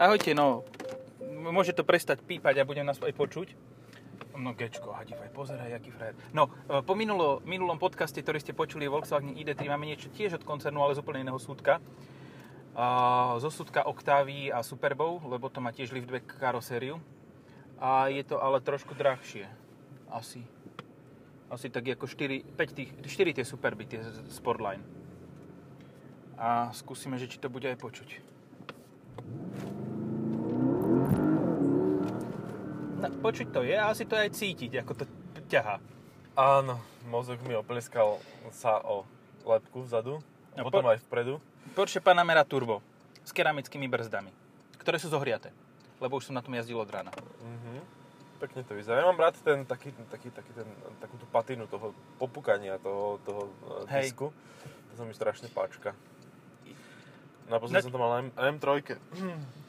Ahojte, no, môže to prestať pípať a budem nás aj počuť. No gečko, hadivaj, pozeraj, aký frajer. No, e, po minulo, minulom podcaste, ktorý ste počuli Volkswagen ID3, máme niečo tiež od koncernu, ale z úplne iného súdka. A, zo súdka Octavii a Superbow, lebo to má tiež liftback karosériu. A je to ale trošku drahšie. Asi. Asi tak ako 4, 5 tých, 4 tie Superby, tie Sportline. A skúsime, že či to bude aj počuť. Tak počuť to je a asi to aj cítiť, ako to ťahá. Áno, mozog mi opleskal sa o lepku vzadu a no, potom po... aj vpredu. Porsche Panamera Turbo s keramickými brzdami, ktoré sú zohriaté, lebo už som na tom jazdil od rána. Mm-hmm. Pekne to vyzerá. Ja mám rád ten, taký, taký, taký ten, takú tú patinu toho popukania toho, toho eh, Hej. disku. To sa mi strašne páčka. Naposledy no, som to mal na M- M3.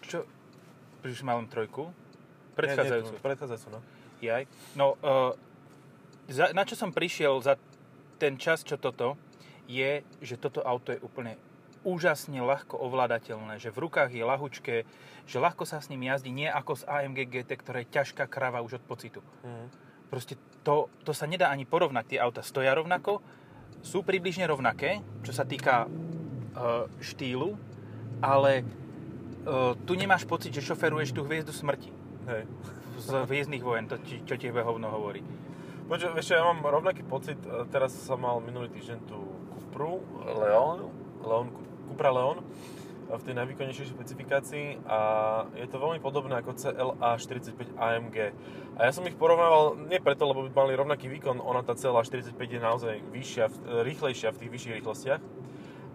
Čo? Prišiš mal M3? Predchádzajúcu. Nie, predchádzajúcu, no. Jaj. No, uh, za, na čo som prišiel za ten čas, čo toto, je, že toto auto je úplne úžasne ľahko ovládateľné, že v rukách je lahučké, že ľahko sa s ním jazdí, nie ako s AMG GT, ktoré je ťažká krava už od pocitu. Mm. Proste to, to sa nedá ani porovnať. Tie auta stoja rovnako, sú približne rovnaké, čo sa týka e, štýlu, ale e, tu nemáš pocit, že šoferuješ tú hviezdu smrti. Hej. z hviezdnych vojen, to, či- čo ti hovno hovorí. Počuj, vieš ja mám rovnaký pocit, e, teraz som mal minulý týždeň tú Cupru Leon, Leon Cupra Leon e, v tej najvýkonnejšej špecifikácii a je to veľmi podobné ako CLA 45 AMG. A ja som ich porovnával nie preto, lebo by mali rovnaký výkon, ona tá CLA 45 je naozaj vyššia, e, rýchlejšia v tých vyšších rýchlostiach,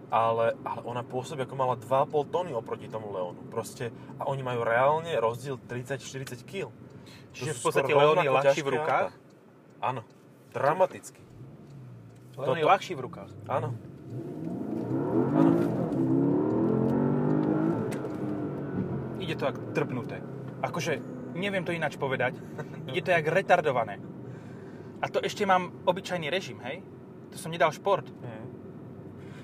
ale, ale ona pôsobí ako mala 2,5 tony oproti tomu Leonu. Proste, a oni majú reálne rozdiel 30-40 kg. Čiže v podstate Leon je ľahší v rukách? Áno, dramaticky. Leon je Toto- ľahší v rukách. Áno. Áno. Ide to jak drbnuté. Akože, neviem to ináč povedať. Ide to jak retardované. A to ešte mám obyčajný režim, hej? To som nedal šport. Mhm.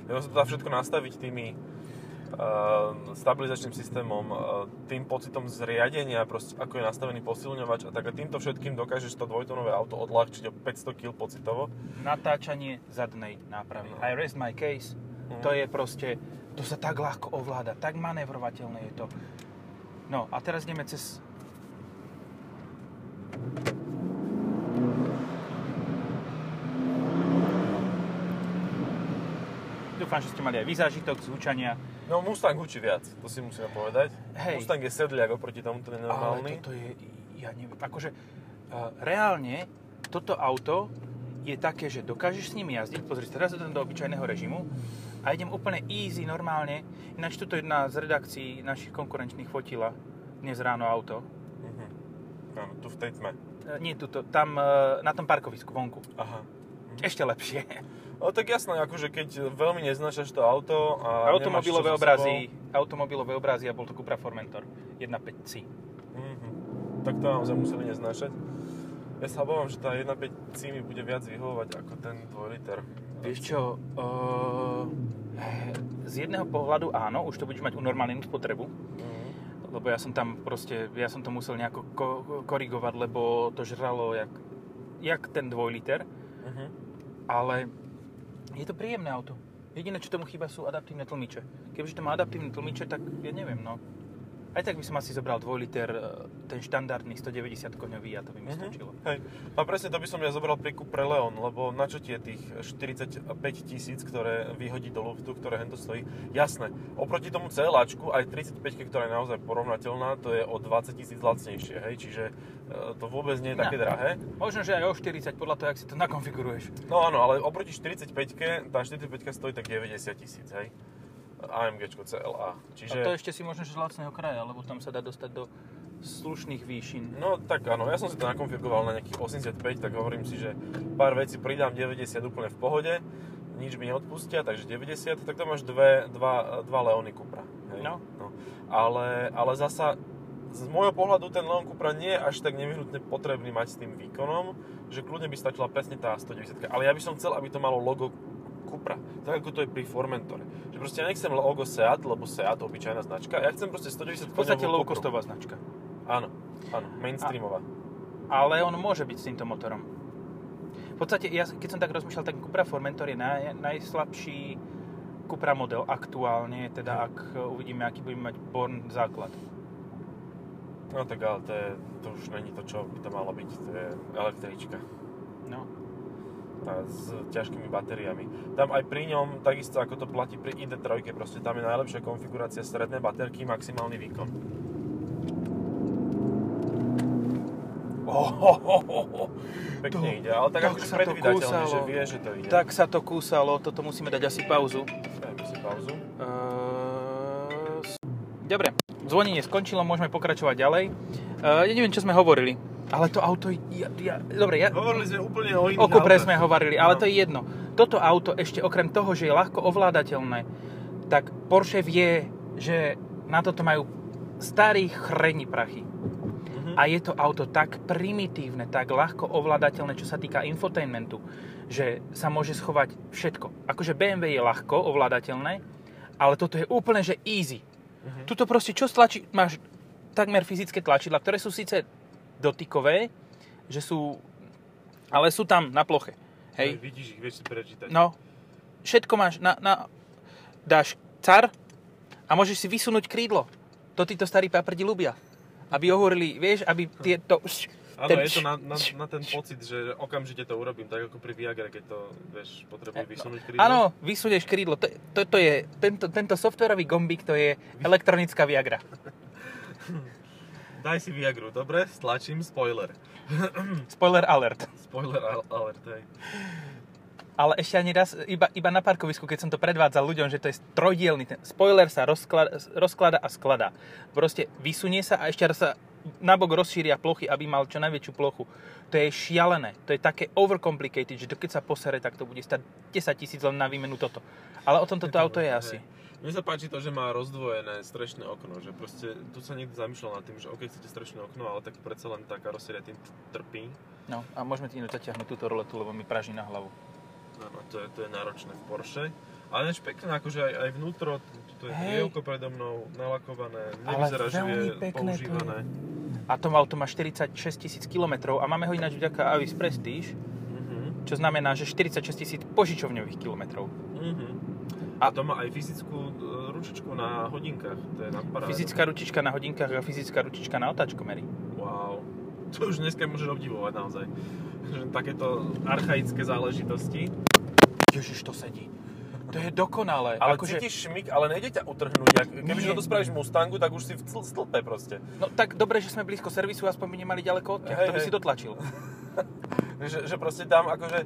Ja sa to dá všetko nastaviť tými uh, stabilizačným systémom, uh, tým pocitom zriadenia, proste, ako je nastavený posilňovač a tak. A týmto všetkým dokážeš to dvojtonové auto odľahčiť o 500 kg pocitovo. Natáčanie zadnej nápravy. No. I rest my case. Mhm. To je proste, to sa tak ľahko ovláda, tak manévrovateľné je to. No a teraz ideme cez... Dúfam, že ste mali aj vyzážitok z húčania. No Mustang hučí viac, to si musíme povedať. Hej. Mustang je sedliak oproti tomu, to je Ale toto je, ja neviem, akože uh, reálne toto auto je také, že dokážeš s ním jazdiť, pozri, teraz idem do obyčajného režimu a idem úplne easy, normálne. Ináč tuto jedna z redakcií našich konkurenčných fotila dnes ráno auto. Mhm. Áno, tu v tej tme. E, nie tuto, tam e, na tom parkovisku vonku. Aha. Ešte lepšie. No tak jasné, akože keď veľmi neznášaš to auto a Automobilové obrazy, automobilové obrazy a bol to Cupra Formentor 1.5C. Mhm. Tak to naozaj museli neznášať. Ja sa obávam, že tá 1.5 C mi bude viac vyhovovať ako ten 2 liter. Vieš čo, uh, z jedného pohľadu áno, už to budeš mať u normálnu spotrebu, Mhm. lebo ja som tam proste, ja som to musel nejako ko- korigovať, lebo to žralo jak, jak ten 2 liter, Mhm. ale je to príjemné auto. Jediné, čo tomu chýba, sú adaptívne tlmiče. Kebyže to má adaptívne tlmiče, tak ja neviem, no. Aj tak by som asi zobral 2 liter, e, ten štandardný 190 koňový a to by mi Mhm. stačilo. Hej. A presne to by som ja zobral pri Cupre Leon, lebo na čo ti je tých 45 tisíc, ktoré vyhodí do luftu, ktoré hento stojí? Jasné, oproti tomu CLAčku aj 35, ktorá je naozaj porovnateľná, to je o 20 tisíc lacnejšie, hej, čiže e, to vôbec nie je také No. drahé. Možno, že aj o 40, podľa toho, jak si to nakonfiguruješ. No áno, ale oproti 45 tá 45 stojí tak 90 tisíc, hej. AMGčko CLA. Čiže... A to ešte si možno, z lacného kraja, lebo tam sa dá dostať do slušných výšin. No tak áno, ja som si to nakonfiguroval na nejakých 85, tak hovorím si, že pár vecí pridám 90 úplne v pohode, nič mi neodpustia, takže 90, tak to máš dve, dva, dva Leony Cupra. Hej? No. no. Ale, ale zasa z môjho pohľadu ten Leon Cupra nie je až tak nevyhnutne potrebný mať s tým výkonom, že kľudne by stačila presne tá 190. Ale ja by som chcel, aby to malo logo Cupra. Tak ako to je pri Formentore. Že proste ja nechcem logo Seat, lebo Seat, obyčajná značka. Ja chcem proste 190 V podstate low-costová značka. Áno, áno, mainstreamová. Ale on môže byť s týmto motorom. V podstate, ja, keď som tak rozmýšľal, tak Cupra Formentor je naj, najslabší Cupra model aktuálne, teda ak e, uvidíme, aký budeme mať Born základ. No tak ale to, je, to už není to, čo by to malo byť. To je električka. No. S ťažkými batériami. Tam aj pri ňom, takisto ako to platí pri ID3, proste tam je najlepšia konfigurácia stredné baterky, maximálny výkon. Oh, oh, oh, oh. Pekne To- ide, ale tak, tak akože sa to predvydateľne, že vie, že to ide. Tak sa to kúsalo, toto musíme dať asi pauzu. Dajme si pauzu. S- Dobre, zvonenie skončilo, môžeme pokračovať ďalej. Ehm, Ja neviem, čo sme hovorili, ale to auto... Ja, ja, dobre, ja, Hovorili sme úplne o iných o autách. sme hovorili, ale No. to je jedno. Toto auto ešte okrem toho, že je ľahko ovládateľné, tak Porsche vie, že na toto majú starý chreni prachy. Mhm. A je to auto tak primitívne, tak ľahko ovládateľné, čo sa týka infotainmentu, že sa môže schovať všetko. Akože BMW je ľahko ovládateľné, ale toto je úplne, že easy. Mhm. Tuto proste čo stlačí, máš takmer fyzické tlačidla, ktoré sú síce dotykové, že sú, ale sú tam na ploche. Hej, Vidíš ich, vieš si prečítať. no, všetko máš na, na, dáš car a môžeš si vysunúť krídlo. To títo starí paprdi ľubia. Aby hovorili, vieš, aby tieto... Áno, ten- je to na, na, na ten pocit, že okamžite to urobím, tak ako pri Viagre, keď to, vieš, potrebuje vysunúť krídlo. Áno, vysunieš krídlo. To, to, to je, tento, tento softwarový gombík, to je elektronická Viagra. Daj si Viagru, dobre? Stlačím spoiler. Spoiler alert. Spoiler al- alert, hej. Ale ešte ani raz, iba, iba na parkovisku, keď som to predvádzal ľuďom, že to je trojdielný, ten spoiler sa rozklada, rozklada a skladá. Proste vysunie sa a ešte raz sa nabok rozšíria plochy, aby mal čo najväčšiu plochu. To je šialené, to je také overcomplicated, že keď sa posere, tak to bude stať 10 tisíc len na výmenu toto. Ale o tom toto auto je asi. Mne sa páči to, že má rozdvojené strešné okno, že proste tu sa niekto zamýšľal nad tým, že OK, chcete strešné okno, ale tak predsa len tá karoséria tým trpí. No a môžeme ti zaťahnuť túto roletu, lebo mi praží na hlavu. Áno, to je, to je náročné v Porsche. Ale než pekné, akože aj, aj vnútro, to je drievko predo mnou, nalakované, nevyzerá, že je pekné to používané. A to auto má 46 tisíc km a máme ho ináč vďaka Avis Prestige, Mhm. čo znamená, že 46 tisíc požičovňových kilometrov. Mhm. A- to má aj fyzickú e, ručičku na hodinkách, to je na parádu. Fyzická ručička na hodinkách a fyzická ručička na otáčkomery. Wow. To už dneska môžeš obdivovať naozaj. Že takéto archaické záležitosti. Ježiš, to sedí. To je dokonalé. Ale akože, cítiš šmik, ale nejde ťa utrhnúť. Jak, kebyže toto spravíš Mustangu, tak už si v cl- stĺpe proste. No tak dobre, že sme blízko servisu, aspoň by nemali ďaleko od ťa. Hej, to by hej. si dotlačil. Že, že proste tam akože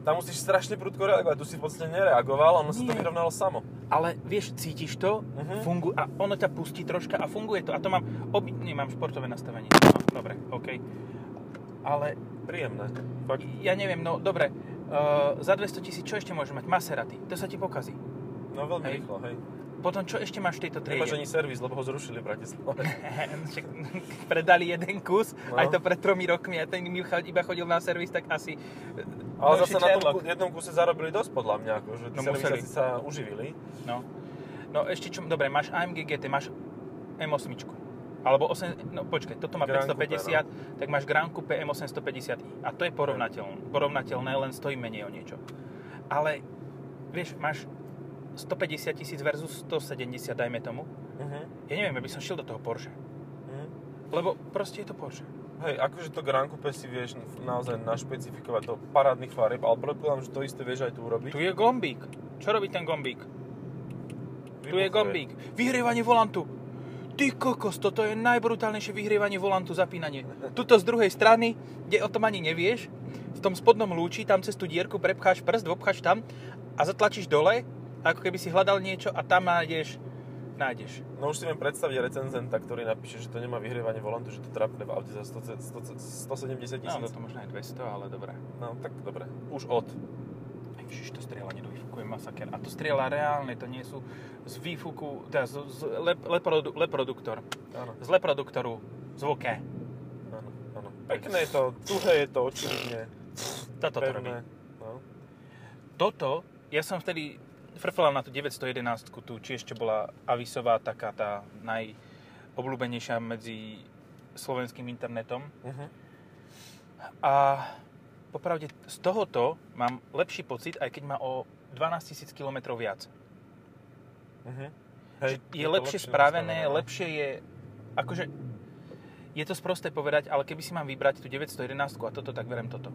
tam musíš strašne prudko reagovať. Tu si v podstate nereagoval, ono sa to Nie. vyrovnalo samo. Ale vieš, cítiš to, Mhm. fungu- a ono ťa pustí troška a funguje to. A to mám, obi- nemám športové nastavenie. No, dobre, OK. Ale Príjemné. Fakt. ja neviem, no dobre, uh, za 200 tisíc čo ešte môže mať? Maserati. To sa ti pokazí. No veľmi Hej. rýchlo, hej. Potom čo ešte máš v tejto triede? Nemáš ani servis, lebo ho zrušili v Bratislave. Predali jeden kus, No. aj to pred tromi rokmi a ten mi cho- iba chodil na servis, tak asi... Ale novší zase na tom jednom kuse zarobili dosť podľa mňa, akože tí No, museli. sa uživili. No. no ešte čo, dobre, máš AMG GT, máš M8, alebo 8, no počkaj, toto má Grand 550, tak máš Grand Coupe M8 150i. A to je porovnateľné, porovnateľné, len stojí menej o niečo. Ale, vieš, máš 150 tisíc versus 170, dajme tomu. Uh-huh. Ja neviem, ja by som šiel do toho Porsche. Uh-huh. Lebo proste je to Porsche. Hej, akože to Grand Coupe si vieš naozaj našpecifikovať do parádnych farieb, ale predpokladám, že to isté vieš aj tu urobiť. Tu je gombík. Čo robí ten gombík? Tu je Vybuchuje. gombík. Vyhrievanie volantu. Ty kokos, toto je najbrutálnejšie vyhrievanie volantu, zapínanie. Tuto z druhej strany, kde o tom ani nevieš, v tom spodnom lúči, tam cez tú dierku prepcháš prst, obcháš tam a zatlačíš dole, ako keby si hľadal niečo a tam nájdeš, nájdeš. No už si viem predstaviť recenzenta, ktorý napíše, že to nemá vyhrievanie volantu, že to je trapné v aute za 100, 100, 170 No, tisíc. to možno aj 200, ale dobré. No, tak dobre. Už od. Ježiš, to strieľanie do výfuku je masaker. A to strieľa reálne, to nie sú z výfuku, teda z, z lep, leprodu, leproduktor. Áno, Z leproduktoru zvuke. áno, áno. Pekné je to, tuhé je to, očividne. Toto to robí. No. Toto ja som vtedy frflal na tú 911, tu, či ešte bola Avisová taká tá najobľúbenejšia medzi slovenským internetom. Uh-huh. A popravde z tohoto mám lepší pocit, aj keď má o 12 000 km viac. Uh-huh. Hej, je, je lepšie spravené, nastavené. lepšie je... Akože, je to sprosté povedať, ale keby si mám vybrať tú 911 a toto, tak verem toto.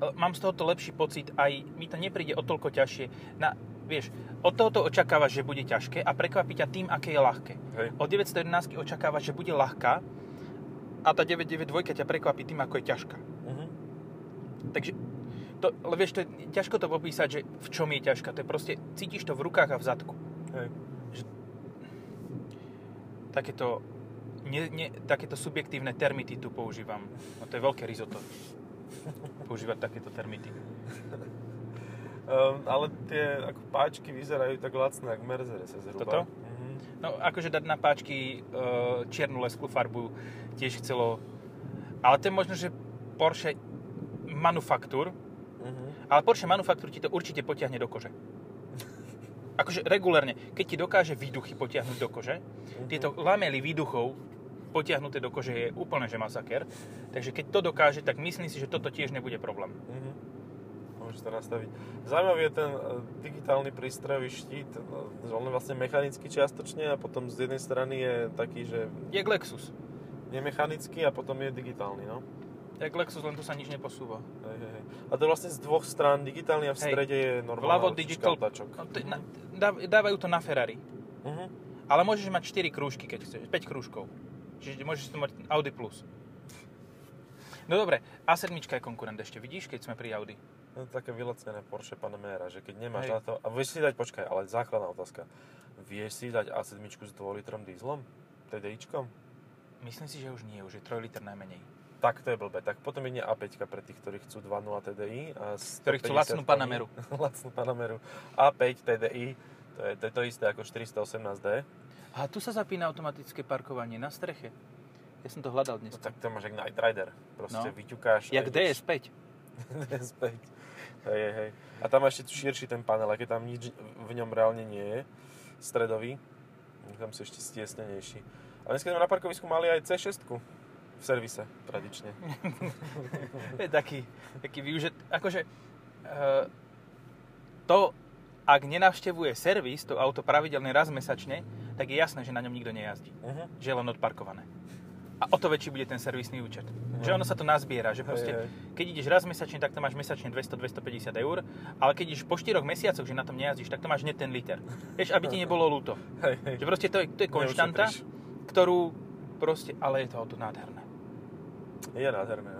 Mám z tohoto lepší pocit, aj mi to nepríde o toľko ťažšie. Na, vieš, od tohoto očakávaš, že bude ťažké a prekvapí ťa tým, aké je ľahké. Hej. Od 911 očakávaš, že bude ľahká a tá 992 ťa prekvapí tým, ako je ťažká. Uh-huh. Takže to, ale vieš, to je ťažko to popísať, že v čom je ťažká. To je proste, cítiš to v rukách a v zadku. Hej takéto, ne, ne, takéto subjektívne termity tu používam. No to je veľké risotto. Používať takéto termity. Um, ale tie ako páčky vyzerajú tak lacné, ako Mercedes zhruba. Toto? Mm-hmm. No akože dať na páčky uh, čiernu lesklú farbu tiež chcelo... Ale to je možno, že Porsche manufaktúr, mm-hmm. ale Porsche manufaktúr ti to určite potiahne do kože akože regulérne, keď ti dokáže výduchy potiahnuť do kože, uh-huh. tieto lamely výduchov potiahnuté do kože je úplne že masaker. Takže keď to dokáže, tak myslím si, že toto tiež nebude problém. Uh-huh. Môžeš to nastaviť. Zaujímavý je ten uh, digitálny prístrojový štít, on je vlastne mechanický čiastočne a potom z jednej strany je taký, že... Je Lexus. Je mechanický a potom je digitálny, no. Jak Lexus, len tu sa nič neposúva. Hej, hej. A to vlastne z dvoch strán, digitálny a v strede hej. je normálny Vľavo digital, no, to, na, dávajú to na Ferrari. Uh-huh. Ale môžeš mať 4 krúžky, keď chceš, 5 krúžkov. Čiže môžeš to mať Audi+. Plus. No dobre, A7 je konkurent ešte, vidíš, keď sme pri Audi? No, také vylacené Porsche Panamera, že keď nemáš Hej. na to... A vieš si dať, počkaj, ale základná otázka. Vieš si dať A7 s 2 litrom dízlom? TDIčkom? Myslím si, že už nie, už je 3 liter najmenej tak to je blbé. Tak potom jedne A5 pre tých, ktorí chcú 2.0 TDI. A ktorí chcú lacnú Panameru. lacnú Panameru. A5 TDI, to je, to je to isté ako 418D. A tu sa zapína automatické parkovanie na streche. Ja som to hľadal dnes. No, tak to máš jak Night Rider. Proste no. vyťukáš. Jak DS5. DS5. Hej, hej. A tam ešte širší ten panel, keď tam nič v ňom reálne nie je, stredový, tam si ešte stiesnenejší. A dneska na parkovisku mali aj C6 v servise, tradične. je taký, taký využit, akože uh, to, ak nenavštevuje servis, to auto pravidelne raz mesačne, tak je jasné, že na ňom nikto nejazdí. Uh-huh. Že je len odparkované. A o to väčší bude ten servisný účet. Uh-huh. Že ono sa to nazbiera, že proste, hej, hej. keď ideš raz mesačne, tak to máš mesačne 200-250 eur, ale keď ideš po 4 mesiacoch, že na tom nejazdíš, tak to máš net ten liter. Vieš, aby ti nebolo ľúto. Hej, hej. Že proste to je, to je konštanta, ktorú proste, ale je to auto nádherné. Je nádherné.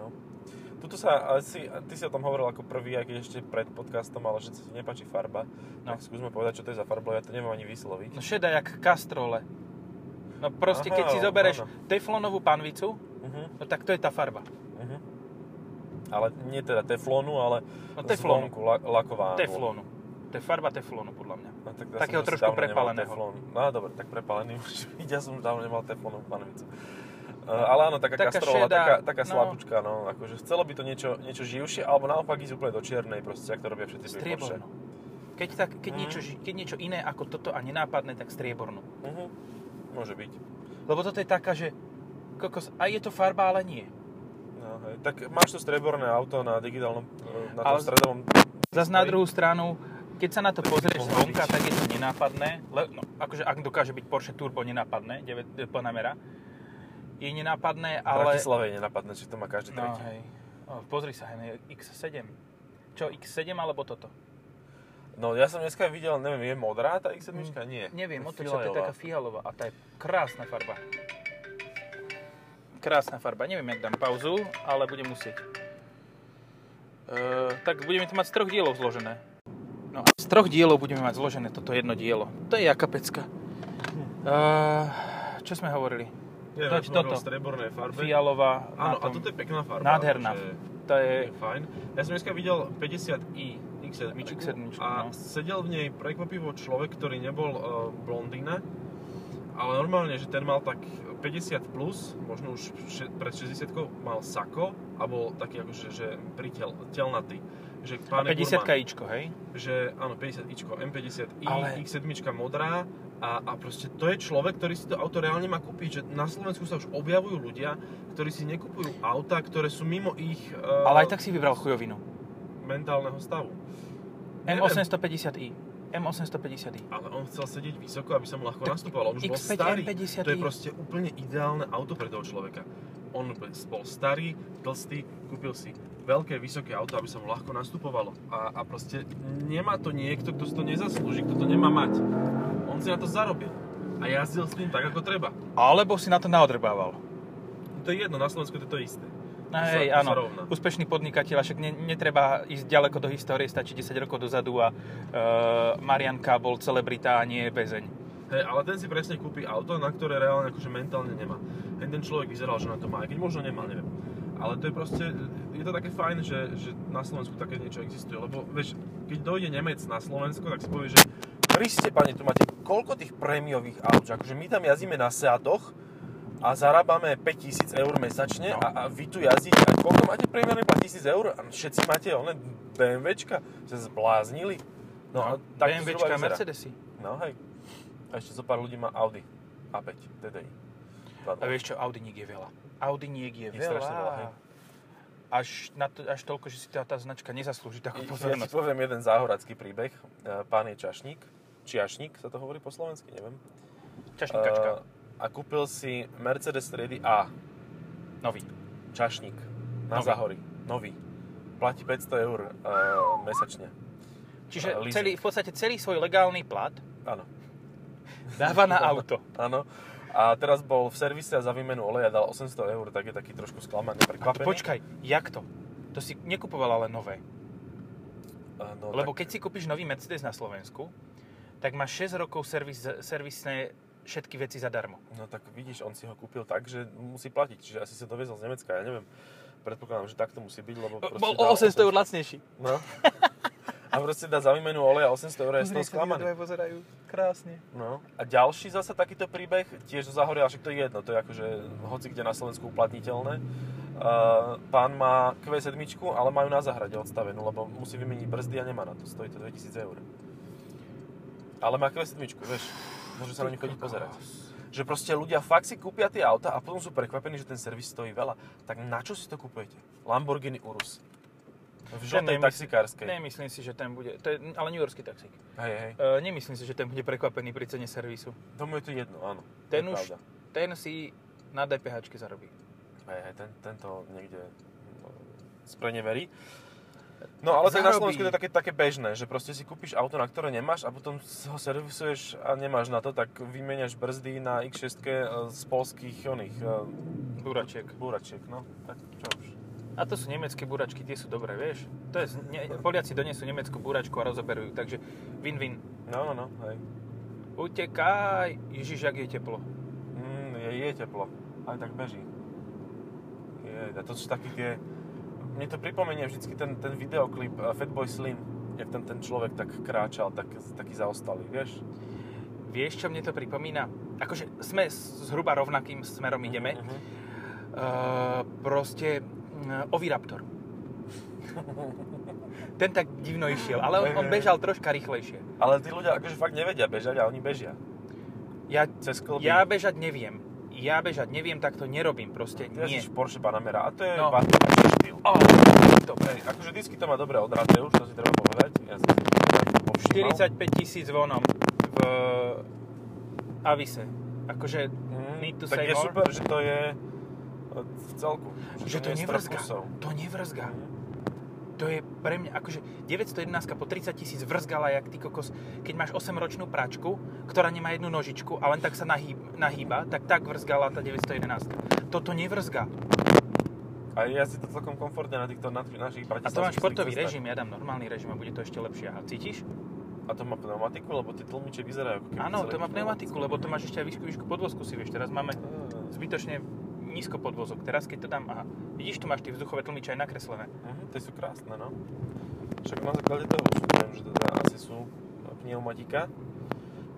Tuto sa, asi, ty si o tom hovoril ako prvý, aj keď ešte pred podcastom, ale že sa ti nepáči farba. No. Tak skúsme povedať, čo to je za farba, ja to neviem ani vysloviť. No šedá jak kastrole. No proste, Aha, keď si zoberieš áno. teflonovú panvicu, uh-huh. no tak to je tá farba. Uh-huh. Ale nie teda teflónu, ale no, teflónu. zvonku la- lakovanú. Teflónu. To je farba teflónu, podľa mňa. No, tak Takého trošku prepáleného. No dobre, tak prepálený byť. Ja som už dávno nemal teflónovú panvicu. Uh, ale áno, taká, taká kastrola, šedá, taká, taká no. slabúčka, no. Akože chcelo by to niečo, niečo živšie, alebo naopak ísť úplne do čiernej, proste, ak to robia všetci Porsche. Keď, tak, keď, mm. niečo, keď niečo iné ako toto a nenápadné, tak striebornú. Uh-huh. Môže byť. Lebo toto je taká, že kokos, aj je to farba, ale nie. No, hej. Tak máš to strieborné auto na digitálnom, na tom ale stredovom... Zas na druhú stranu, keď sa na to pozrieš zvonka, tak je to nenápadné. Le, no, akože ak dokáže byť Porsche Turbo nenápadné, 9 Panamera, je nenápadné, ale... V Bratislave je nenápadné, že to má každý no, tretí. hej. O, pozri sa, hej, X7. Čo, X7 alebo toto? No ja som dneska videl, neviem, je modrá tá X7? Mm, Nie. Neviem, otoč to je taká fialová a tá je krásna farba. Krásna farba. Neviem, jak dám pauzu, ale budem musieť. E, tak budeme to mať z troch dielov zložené. No a z troch dielov budeme mať zložené toto jedno dielo. To je jaká pecka. E, čo sme hovorili? To, toto. streborné farbe. Fialová. Áno, a toto je pekná farba. Nádherná. To je... je fajn. Ja som dneska videl 50i X7, X7 a no. sedel v nej prekvapivo človek, ktorý nebol uh, blondína, ale normálne, že ten mal tak 50 plus, možno už pred 60 mal sako a bol taký akože že pritel, telnatý. Že A pán je 50 gurmán, ičko, hej? že áno, 50 ičko, M50i, Ale- X7 modrá a, a proste to je človek, ktorý si to auto reálne má kúpiť, že na Slovensku sa už objavujú ľudia, ktorí si nekupujú auta, ktoré sú mimo ich uh, Ale aj tak si vybral chujovinu. mentálneho stavu. Neviem. M850i. M850i. Ale on chcel sedieť vysoko, aby sa mu ľahko nastupovalo. On už bol X5 starý. M50i. To je proste úplne ideálne auto pre toho človeka. On bol starý, tlstý, kúpil si veľké, vysoké auto, aby sa mu ľahko nastupovalo. A, a proste nemá to niekto, kto si to nezaslúži, kto to nemá mať. On si na to zarobil. A jazdil s tým tak, ako treba. Alebo si na to naodrbával. To je jedno, na Slovensku to je to isté. No hej, sa áno, úspešný podnikateľ, a však ne, netreba ísť ďaleko do histórie, stačí 10 rokov dozadu a uh, Marianka bol celebrita a nie bezeň. Hej, ale ten si presne kúpi auto, na ktoré reálne akože mentálne nemá. Ten, ten človek vyzeral, že na to má, aj keď možno nemal, neviem. Ale to je proste, je to také fajn, že, že na Slovensku také niečo existuje, lebo vieš, keď dojde Nemec na Slovensko, tak si povie, že Kriste, pane, tu máte koľko tých prémiových aut, že akože my tam jazdíme na Seatoch a zarábame 5000 eur mesačne No. a, a vy tu jazdíte, a koľko máte priemerný plat 1000 eur a všetci máte one BMWčka, sa zbláznili. No, a tak BMWčka a. Mercedesy. No hej. A ešte zo pár ľudí má Audi A5 TDI. A vieš čo, Audiniek je veľa. Audiniek je, Je strašne veľa, hej. Až, na to, až toľko, že si tá, tá značka nezaslúži takú Ja ti pozornosť. poviem jeden záhoracký príbeh. E, Pán je čašník. Čiašník sa to hovorí po slovensky, neviem. Čašnikačka. E, a kúpil si Mercedes triedy A. Nový. Čašník. Na Nový. Záhory. Nový. Platí 500 eur e, mesačne. Čiže leasing. celý, v podstate celý svoj legálny plat Áno. dáva na auto. Áno. A teraz bol v servise a za výmenu oleja dal 800 eur, tak je taký trošku sklamaný, prekvapený. Počkaj, jak to? To si nekupovala len nové. A No, Lebo tak, keď si kúpiš nový Mercedes na Slovensku, tak máš 6 rokov servis, servisné všetky veci zadarmo. No tak vidíš, on si ho kúpil tak, že musí platiť. Čiže asi sa doviezol z Nemecka, ja neviem. Predpokladám, že tak to musí byť, lebo Bol o 800 eur lacnejší. No. A proste dá za výmenu oleja 800 eur, je z toho sklamaný. pozerajú krásne. No. A ďalší zasa takýto príbeh, tiež zo Zahoria, však to je jedno, to je akože hoci kde na Slovensku uplatniteľné. Uh, pán má Q7, ale majú na zahrade odstavenú, lebo musí vymeniť brzdy a nemá na to, stojí to 2000 eur. Ale má Q7, vieš, môže sa na ňu chodiť pozerať. Že proste ľudia fakt si kúpia tie auta a potom sú prekvapení, že ten servis stojí veľa. Tak na čo si to kupujete? Lamborghini Urus. V žltej nemysl- taxikárskej. Nemyslím si, že ten bude, to je ale New Yorkský taxík. Hej, hej. E, nemyslím si, že ten bude prekvapený pri cene servisu. Tomu je to jedno, áno. Ten je už, pravda. ten si na DPH zarobí. Hej, hej, ten, tento niekde no, spreneverí. No ale tak na. Slovensku to je také, také bežné, že proste si kúpiš auto, na ktoré nemáš a potom ho servisuješ a nemáš na to, tak vymeniaš brzdy na X6 z polských oných uh, Buračiek. búračiek, no. Tak čo už. A to sú nemecké buračky, tie sú dobré, vieš. To je, ne, Poliaci donesú nemeckú buračku a rozoberú ju, takže win-win. No, no, no, hej. Utekaj! Ježiš, jak je teplo. Mm, je, je teplo. Aj tak beží. Je, a to sú takí tie... Mne to pripomenie vždycky ten, ten videoklip uh, Fatboy Slim, jak ten, ten človek tak kráčal, tak, taký zaostalý, vieš? Vieš, čo mne to pripomína? Akože sme zhruba rovnakým smerom ideme. Mhm. Uh, proste Oviraptor. Ten tak divno išiel, ale on, on bežal troška rýchlejšie. Ale tí ľudia akože fakt nevedia bežať a oni bežia. Ja, Cez klby. ja bežať neviem. Ja bežať neviem, tak to nerobím, proste Ty nie. Porsche Panamera a to je No. no. štýl. Oh, Hej, akože disky to má dobre odraté už, to si treba povedať. Ja som si to povšímal. 45 tisíc vonom v Avise. Akože Mm, need to tak say je more. super, že to je v celku. že to nie je nevrzga. To nevrzga. To je pre mňa, akože 911 po 30 tisíc vrzgala jak ty kokos. Keď máš 8-ročnú pračku, ktorá nemá jednu nožičku a len tak sa nahýb, nahýba, tak tak vrzgala tá 911. Toto nevrzga. A jazdí to celkom komfortne na týchto na, našich A to má bratislavských športový cestách. režim, ja dám normálny režim a bude to ešte lepšie. A cítiš? A to má pneumatiku, lebo tie tlmiče vyzerajú ako keby... Áno, to má pneumatiku, lebo to máš ešte aj výšku, výšku podvozku si vieš. Teraz máme zbytočne nízko podvozok. Teraz keď to dám, aha, vidíš, tu máš tie vzduchové tlmiče aj nakreslené. Mhm, tie sú krásne, no. Však na základe toho súdim, že teda asi sú pneumatika.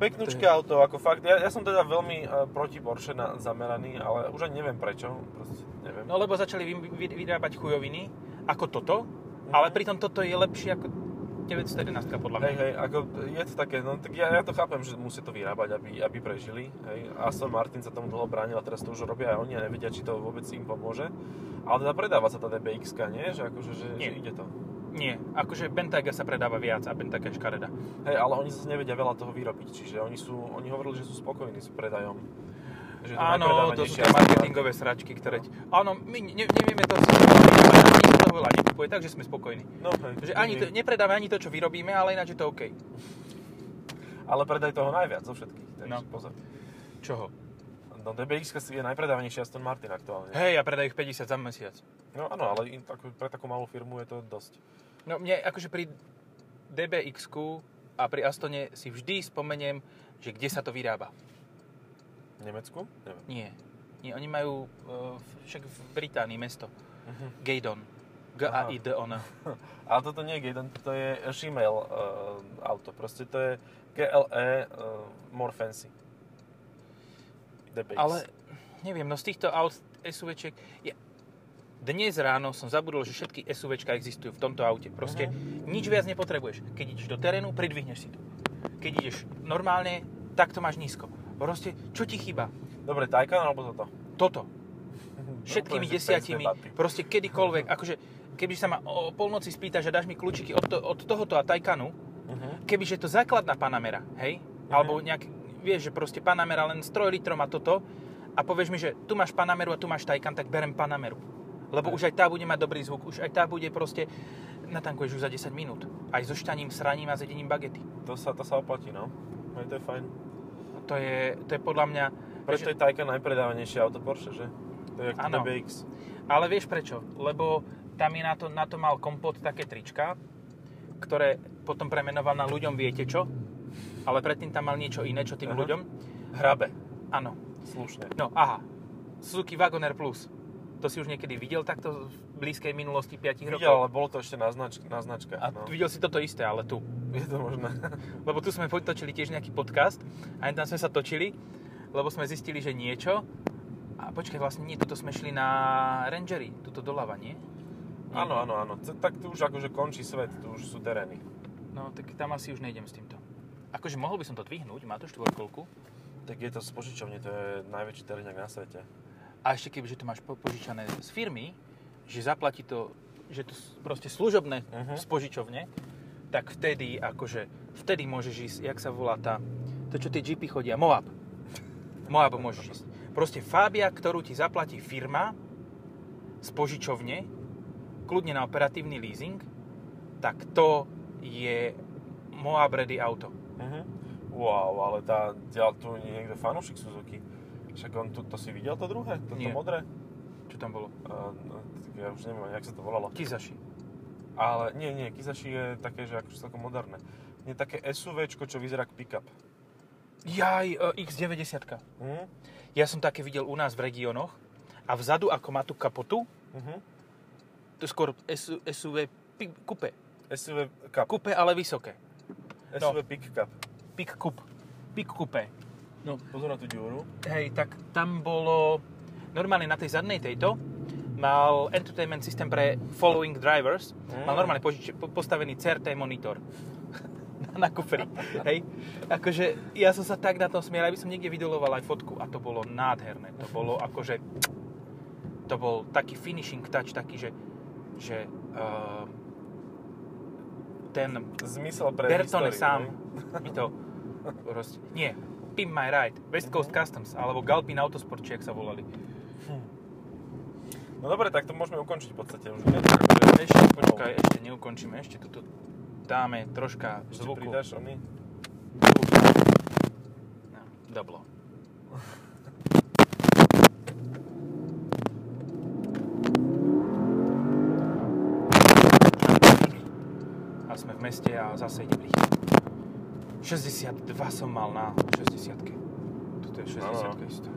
Peknúčké auto, ako fakt, ja, ja som teda veľmi uh, proti Porsche na, zameraný, ale už ani neviem prečo, proste neviem. No lebo začali vy, vy, vyrábať chujoviny, ako toto, Ale pritom toto je lepšie ako 911 podľa mňa. Hej, hej, ako je to také, no tak ja, ja to chápem, že musia to vyrábať, aby, aby prežili. Hej. Aston Martin sa tomu dlho bránil a teraz to už robia aj oni a nevedia, či to vôbec im pomôže. Ale teda predáva sa tá DBX, nie? Že akože, že, Nie. že ide to. Nie, akože Bentayga sa predáva viac a Bentayga je škareda. Hej, ale oni zase nevedia veľa toho vyrobiť, čiže oni sú, oni hovorili, že sú spokojní s predajom. Že to Áno, to sú tie marketingové sračky, ktoré... Áno, my ne, nevieme to ani nikto toho veľa nekupuje, takže sme spokojní. No, hej, Že ani to, nepredáme ani to, čo vyrobíme, ale ináč je to OK. Ale predaj toho najviac zo všetkých, takže No. pozor. Čoho? No DBX je najpredávanejší Aston Martin aktuálne. Hej, ja predaj ich 50 za mesiac. No áno, ale in, ako, pre takú malú firmu je to dosť. No mne akože pri dbx a pri Astone si vždy spomeniem, že kde sa to vyrába. V Nemecku? Neviem. Nie. Nie, oni majú uh, však v Británii mesto. Mhm. Gaydon. G-A-I-D-O-N. Ale toto nie je Gaydon, to je Shimel uh, auto. Proste to je GLE uh, more fancy. DBX. Ale neviem, no z týchto aut SUVčiek... Ja, dnes ráno som zabudol, že všetky SUVčka existujú v tomto aute. Proste nič viac nepotrebuješ. Keď ideš do terénu, pridvihneš si to. Keď ideš normálne, tak to máš nízko. Proste, čo ti chýba? Dobre, Taycan alebo toto? Toto. Všetkými desiatimi, proste kedykoľvek. Akože, keby sa ma o polnoci spýta, že dáš mi kľúčiky od, to, od tohoto a Taycanu, Uh-huh. kebyže je to základná Panamera, hej? Alebo nejak, vieš, že proste Panamera len s 3 litrom a toto a povieš mi, že tu máš Panameru a tu máš Taycan, tak berem Panameru. Lebo už aj tá bude mať dobrý zvuk, už aj tá bude proste, natankuješ už za 10 minút. Aj so šťaním, sraním a zedením bagety. To sa, to sa oplatí, no. Aj to je fajn. To je, to je podľa mňa... Preto je Taycan najpredávanejšie auto Porsche, že? To je ako. DBX. Ale vieš prečo? Lebo tam je na to, na to mal kompot také trička, ktoré potom premenoval na ľuďom viete čo, ale predtým tam mal niečo iné, čo tým Aha. ľuďom. Hrabe. Áno. Slušne. No, aha. Suzuki Wagoner Plus. To si už niekedy videl takto v blízkej minulosti 5 rokov? Videl, ale bolo to ešte na, znač- na značkách. A no. videl si toto isté, ale tu. Je to možné. Lebo tu sme točili tiež nejaký podcast a tam sme sa točili, lebo sme zistili, že niečo. A počkaj, vlastne nie, tuto sme šli na Rangery, tuto doľava, nie? Áno, áno, áno. Tak tu už akože končí svet, tu už sú terény. No, tak tam asi už nejdem s týmto. Akože mohol by som to dvihnúť, má to štvorkolku. Tak je to z požičovne, to je najväčší teréňak na svete. A ešte keby, že to máš po- požičané z firmy, že zaplatí to, že to proste služobné Mhm. z požičovne, tak vtedy akože, vtedy môžeš ísť, jak sa volá tá, to čo tie jeepy chodia, Moab. Moab môžeš ísť. Proste Fabia, ktorú ti zaplatí firma z požičovne, kľudne na operatívny leasing, tak to je Moab ready auto. Mhm. Wow, ale tá, ďal, tu niekto fanúšik Suzuki. Však on tu, to si videl to druhé? Toto Nie. modré? Čo tam bolo? Uh, no, ja už neviem, jak sa to volalo. Kizashi. Ale nie, nie, Kizashi je také, že akože celkom moderné. Je také SUVčko, čo vyzerá ako pick-up. Jaj, e, X90. Mhm. Ja som také videl u nás v regiónoch a vzadu, ako má tú kapotu, Mhm. To je skôr SU, SUV kupe. SUV Cup. Kupe, ale vysoké. SUV Pick Cup. Pik kup. Pik kupe. No, pozor na tú diúru. Hej, tak tam bolo... Normálne na tej zadnej tejto mal entertainment system pre following drivers. Mm. Mal normálne požič- po- postavený CRT monitor na kufri. Hej. Akože ja som sa tak na tom smiel, aby som niekde videoloval aj fotku a to bolo nádherné. To bolo akože... To bol taký finishing touch, taký, že, že uh, ten Zmysel pre Bertone históriu, sám mi to roz... Nie, Pimp My Ride, West Coast Customs, alebo Galpin Autosport, či sa volali. No dobre, tak to môžeme ukončiť v podstate už. Ešte, počkaj, ešte neukončíme, ešte tuto dáme troška Ešte zvuku. pridáš oný? No, doblo. A sme v meste a zase ide rýchlo. 62 som mal na 60 Toto je 60 Áno. isto.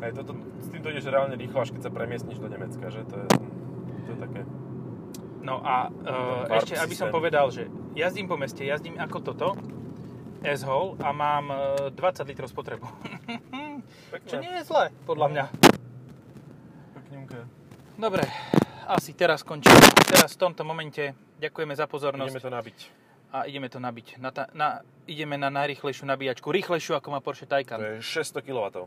Hej, toto, s týmto ideš reálne rýchlo, až keď sa premiestniš do Nemecka, že? To je, to je také... No a uh, ešte, aby som systém. povedal, že jazdím po meste, jazdím ako toto, S-Hole a mám uh, 20 litrov spotrebu. Čo nie je zlé, podľa mňa. Pekňunké. Dobre, asi teraz končíme. Teraz v tomto momente ďakujeme za pozornosť. Ideme to nabiť. A ideme to nabiť. Na ta, na, ideme na najrychlejšiu nabíjačku. Rýchlejšiu ako má Porsche Taycan. To je 600 kW.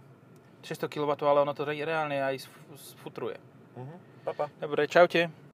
600 kW, ale ono to re- reálne aj sf- sfutruje. Uh-huh. Pa, pa. Dobre, čaute.